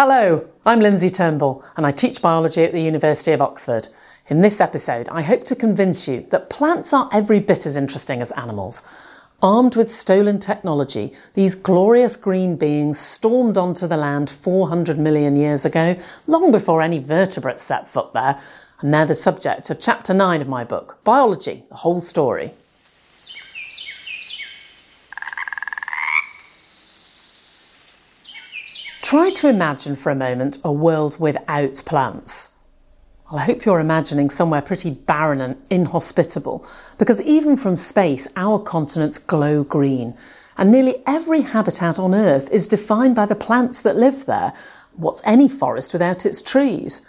Hello, I'm Lindsay Turnbull and I teach biology at the University of Oxford. In this episode, I hope to convince you that plants are every bit as interesting as animals. Armed with stolen technology, these glorious green beings stormed onto the land 400 million years ago, long before any vertebrates set foot there, and they're the subject of chapter 9 of my book, Biology, the Whole Story. Try to imagine for a moment a world without plants. Well, I hope you're imagining somewhere pretty barren and inhospitable, because even from space, our continents glow green, and nearly every habitat on Earth is defined by the plants that live there. What's any forest without its trees?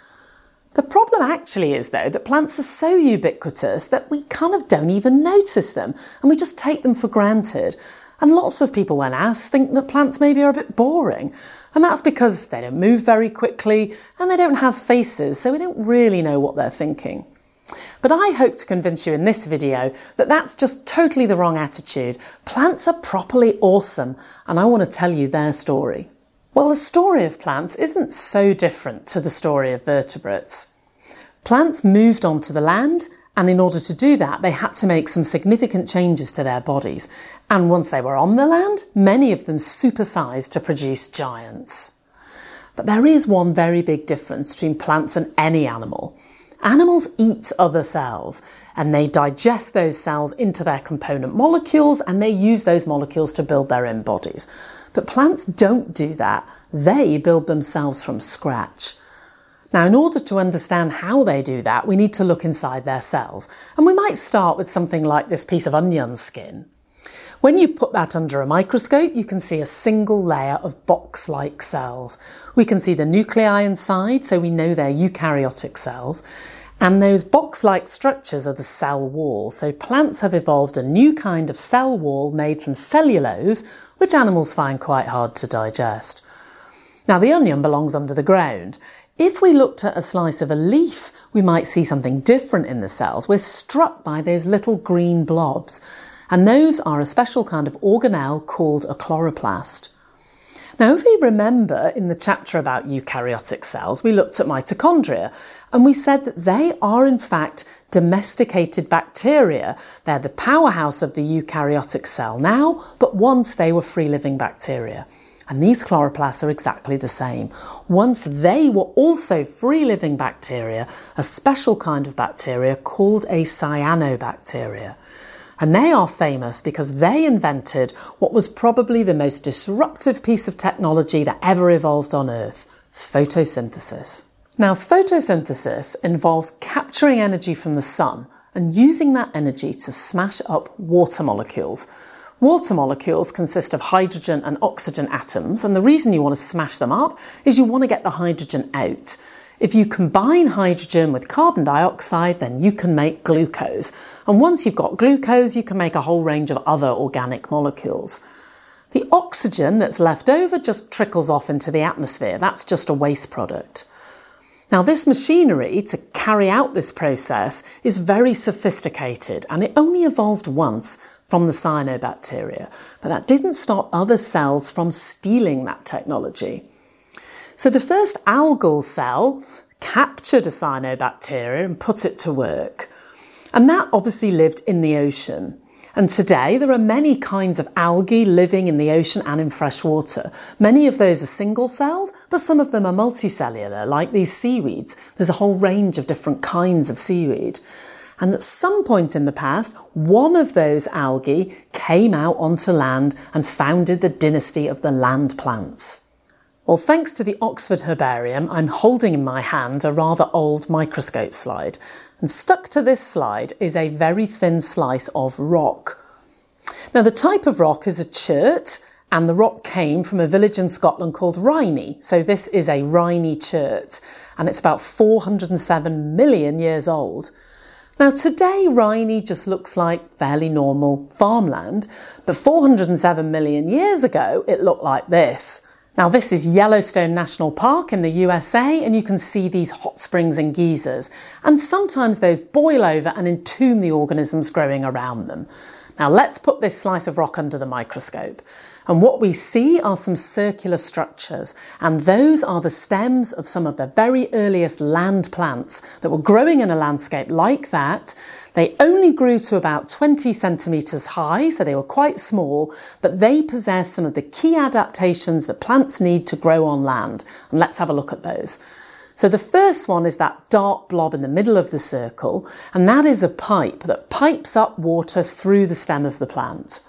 The problem actually is, though, that plants are so ubiquitous that we kind of don't even notice them, and we just take them for granted. And lots of people, when asked, think that plants maybe are a bit boring. And that's because they don't move very quickly and they don't have faces, so we don't really know what they're thinking. But I hope to convince you in this video that that's just totally the wrong attitude. Plants are properly awesome, and I want to tell you their story. Well, the story of plants isn't so different to the story of vertebrates. Plants moved onto the land and in order to do that, they had to make some significant changes to their bodies. And once they were on the land, many of them supersized to produce giants. But there is one very big difference between plants and any animal. Animals eat other cells and they digest those cells into their component molecules and they use those molecules to build their own bodies. But plants don't do that. They build themselves from scratch. Now, in order to understand how they do that, we need to look inside their cells. And we might start with something like this piece of onion skin. When you put that under a microscope, you can see a single layer of box-like cells. We can see the nuclei inside, so we know they're eukaryotic cells. And those box-like structures are the cell wall. So plants have evolved a new kind of cell wall made from cellulose, which animals find quite hard to digest. Now the onion belongs under the ground. If we looked at a slice of a leaf, we might see something different in the cells. We're struck by those little green blobs, and those are a special kind of organelle called a chloroplast. Now, if we remember in the chapter about eukaryotic cells, we looked at mitochondria and we said that they are in fact domesticated bacteria. They're the powerhouse of the eukaryotic cell now, but once they were free living bacteria. And these chloroplasts are exactly the same. Once they were also free living bacteria, a special kind of bacteria called a cyanobacteria. And they are famous because they invented what was probably the most disruptive piece of technology that ever evolved on Earth photosynthesis. Now, photosynthesis involves capturing energy from the sun and using that energy to smash up water molecules Water molecules consist of hydrogen and oxygen atoms, and the reason you want to smash them up is you want to get the hydrogen out. If you combine hydrogen with carbon dioxide, then you can make glucose. And once you've got glucose, you can make a whole range of other organic molecules. The oxygen that's left over just trickles off into the atmosphere. That's just a waste product. Now, this machinery to carry out this process is very sophisticated and it only evolved once from the cyanobacteria, but that didn't stop other cells from stealing that technology. So the first algal cell captured a cyanobacteria and put it to work. And that obviously lived in the ocean. And today there are many kinds of algae living in the ocean and in fresh water. Many of those are single celled, but some of them are multicellular, like these seaweeds. There's a whole range of different kinds of seaweed. And at some point in the past, one of those algae came out onto land and founded the dynasty of the land plants. Well, thanks to the Oxford Herbarium, I'm holding in my hand a rather old microscope slide. And stuck to this slide is a very thin slice of rock. Now, the type of rock is a chert, and the rock came from a village in Scotland called Rhynie. So this is a Rhynie chert, and it's about 407 million years old. Now, today, Rhynie just looks like fairly normal farmland, but 407 million years ago, it looked like this. Now, this is Yellowstone National Park in the USA, and you can see these hot springs and geysers. And sometimes those boil over and entomb the organisms growing around them. Now, let's put this slice of rock under the microscope. And what we see are some circular structures, and those are the stems of some of the very earliest land plants that were growing in a landscape like that. They only grew to about 20 centimetres high, so they were quite small, but they possess some of the key adaptations that plants need to grow on land. And let's have a look at those. So the first one is that dark blob in the middle of the circle, and that is a pipe that pipes up water through the stem of the plant.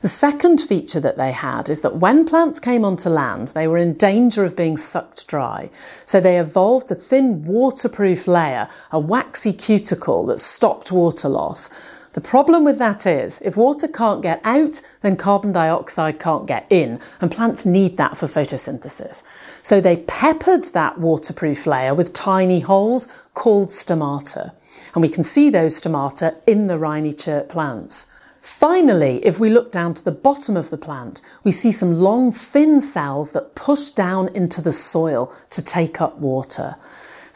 The second feature that they had is that when plants came onto land, they were in danger of being sucked dry. So they evolved a thin waterproof layer, a waxy cuticle that stopped water loss. The problem with that is if water can't get out, then carbon dioxide can't get in, and plants need that for photosynthesis. So they peppered that waterproof layer with tiny holes called stomata. And we can see those stomata in the Rhynie chert plants. Finally, if we look down to the bottom of the plant, we see some long thin cells that push down into the soil to take up water.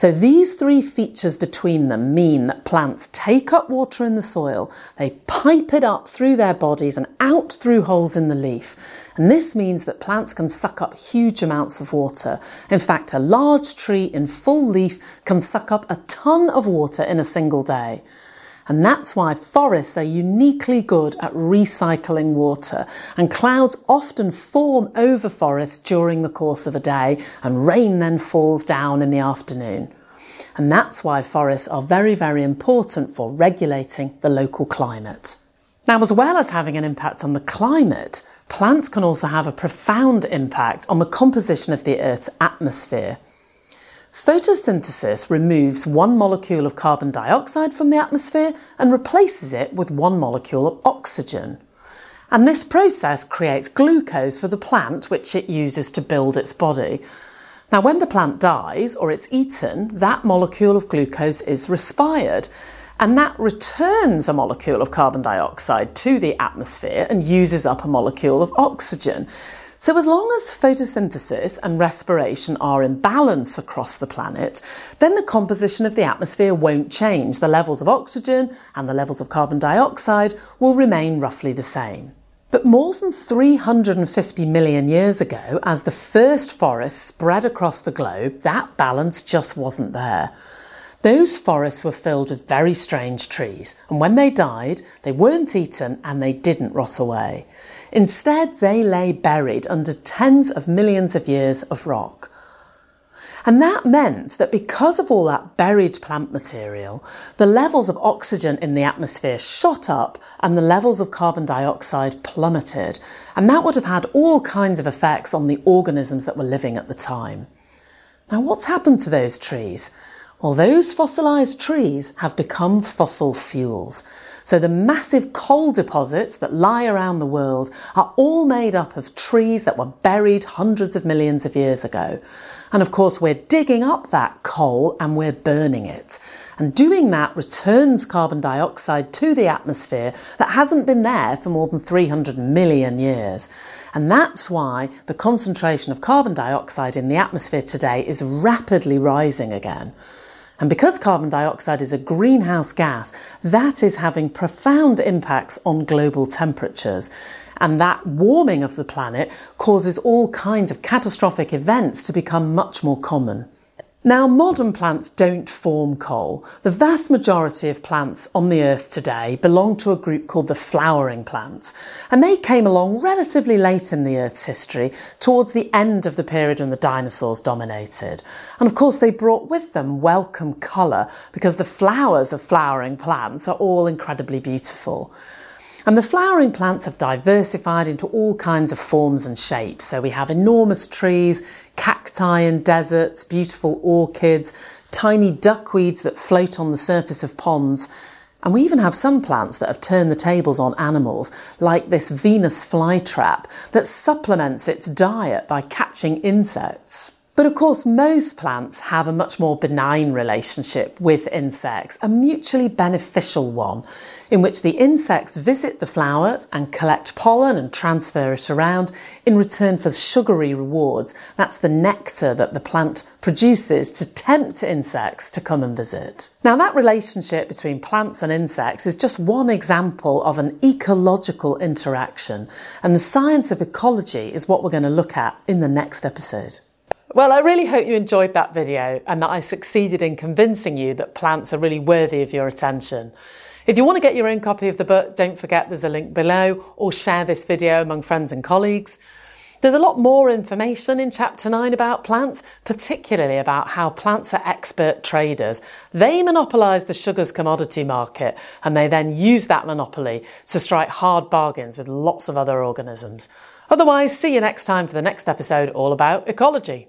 So these three features between them mean that plants take up water in the soil, they pipe it up through their bodies and out through holes in the leaf. And this means that plants can suck up huge amounts of water. In fact, a large tree in full leaf can suck up a ton of water in a single day. And that's why forests are uniquely good at recycling water. And clouds often form over forests during the course of a day, and rain then falls down in the afternoon. And that's why forests are very, very important for regulating the local climate. Now, as well as having an impact on the climate, plants can also have a profound impact on the composition of the Earth's atmosphere. Photosynthesis removes one molecule of carbon dioxide from the atmosphere and replaces it with one molecule of oxygen. And this process creates glucose for the plant, which it uses to build its body. Now, when the plant dies or it's eaten, that molecule of glucose is respired. And that returns a molecule of carbon dioxide to the atmosphere and uses up a molecule of oxygen. So, as long as photosynthesis and respiration are in balance across the planet, then the composition of the atmosphere won't change. The levels of oxygen and the levels of carbon dioxide will remain roughly the same. But more than 350 million years ago, as the first forests spread across the globe, that balance just wasn't there. Those forests were filled with very strange trees, and when they died, they weren't eaten and they didn't rot away. Instead, they lay buried under tens of millions of years of rock. And that meant that because of all that buried plant material, the levels of oxygen in the atmosphere shot up and the levels of carbon dioxide plummeted. And that would have had all kinds of effects on the organisms that were living at the time. Now, what's happened to those trees? Well, those fossilised trees have become fossil fuels. So the massive coal deposits that lie around the world are all made up of trees that were buried hundreds of millions of years ago. And of course, we're digging up that coal and we're burning it. And doing that returns carbon dioxide to the atmosphere that hasn't been there for more than 300 million years. And that's why the concentration of carbon dioxide in the atmosphere today is rapidly rising again. And because carbon dioxide is a greenhouse gas, that is having profound impacts on global temperatures. And that warming of the planet causes all kinds of catastrophic events to become much more common. Now, modern plants don't form coal. The vast majority of plants on the earth today belong to a group called the flowering plants, and they came along relatively late in the earth's history, towards the end of the period when the dinosaurs dominated. And of course, they brought with them welcome colour because the flowers of flowering plants are all incredibly beautiful. And the flowering plants have diversified into all kinds of forms and shapes. So we have enormous trees, cacti in deserts, beautiful orchids, tiny duckweeds that float on the surface of ponds. And we even have some plants that have turned the tables on animals, like this Venus flytrap that supplements its diet by catching insects. But of course, most plants have a much more benign relationship with insects, a mutually beneficial one, in which the insects visit the flowers and collect pollen and transfer it around in return for sugary rewards. That's the nectar that the plant produces to tempt insects to come and visit. Now, that relationship between plants and insects is just one example of an ecological interaction, and the science of ecology is what we're going to look at in the next episode. Well, I really hope you enjoyed that video and that I succeeded in convincing you that plants are really worthy of your attention. If you want to get your own copy of the book, don't forget there's a link below or share this video among friends and colleagues. There's a lot more information in chapter 9 about plants, particularly about how plants are expert traders. They monopolise the sugars commodity market and they then use that monopoly to strike hard bargains with lots of other organisms. Otherwise, see you next time for the next episode all about ecology.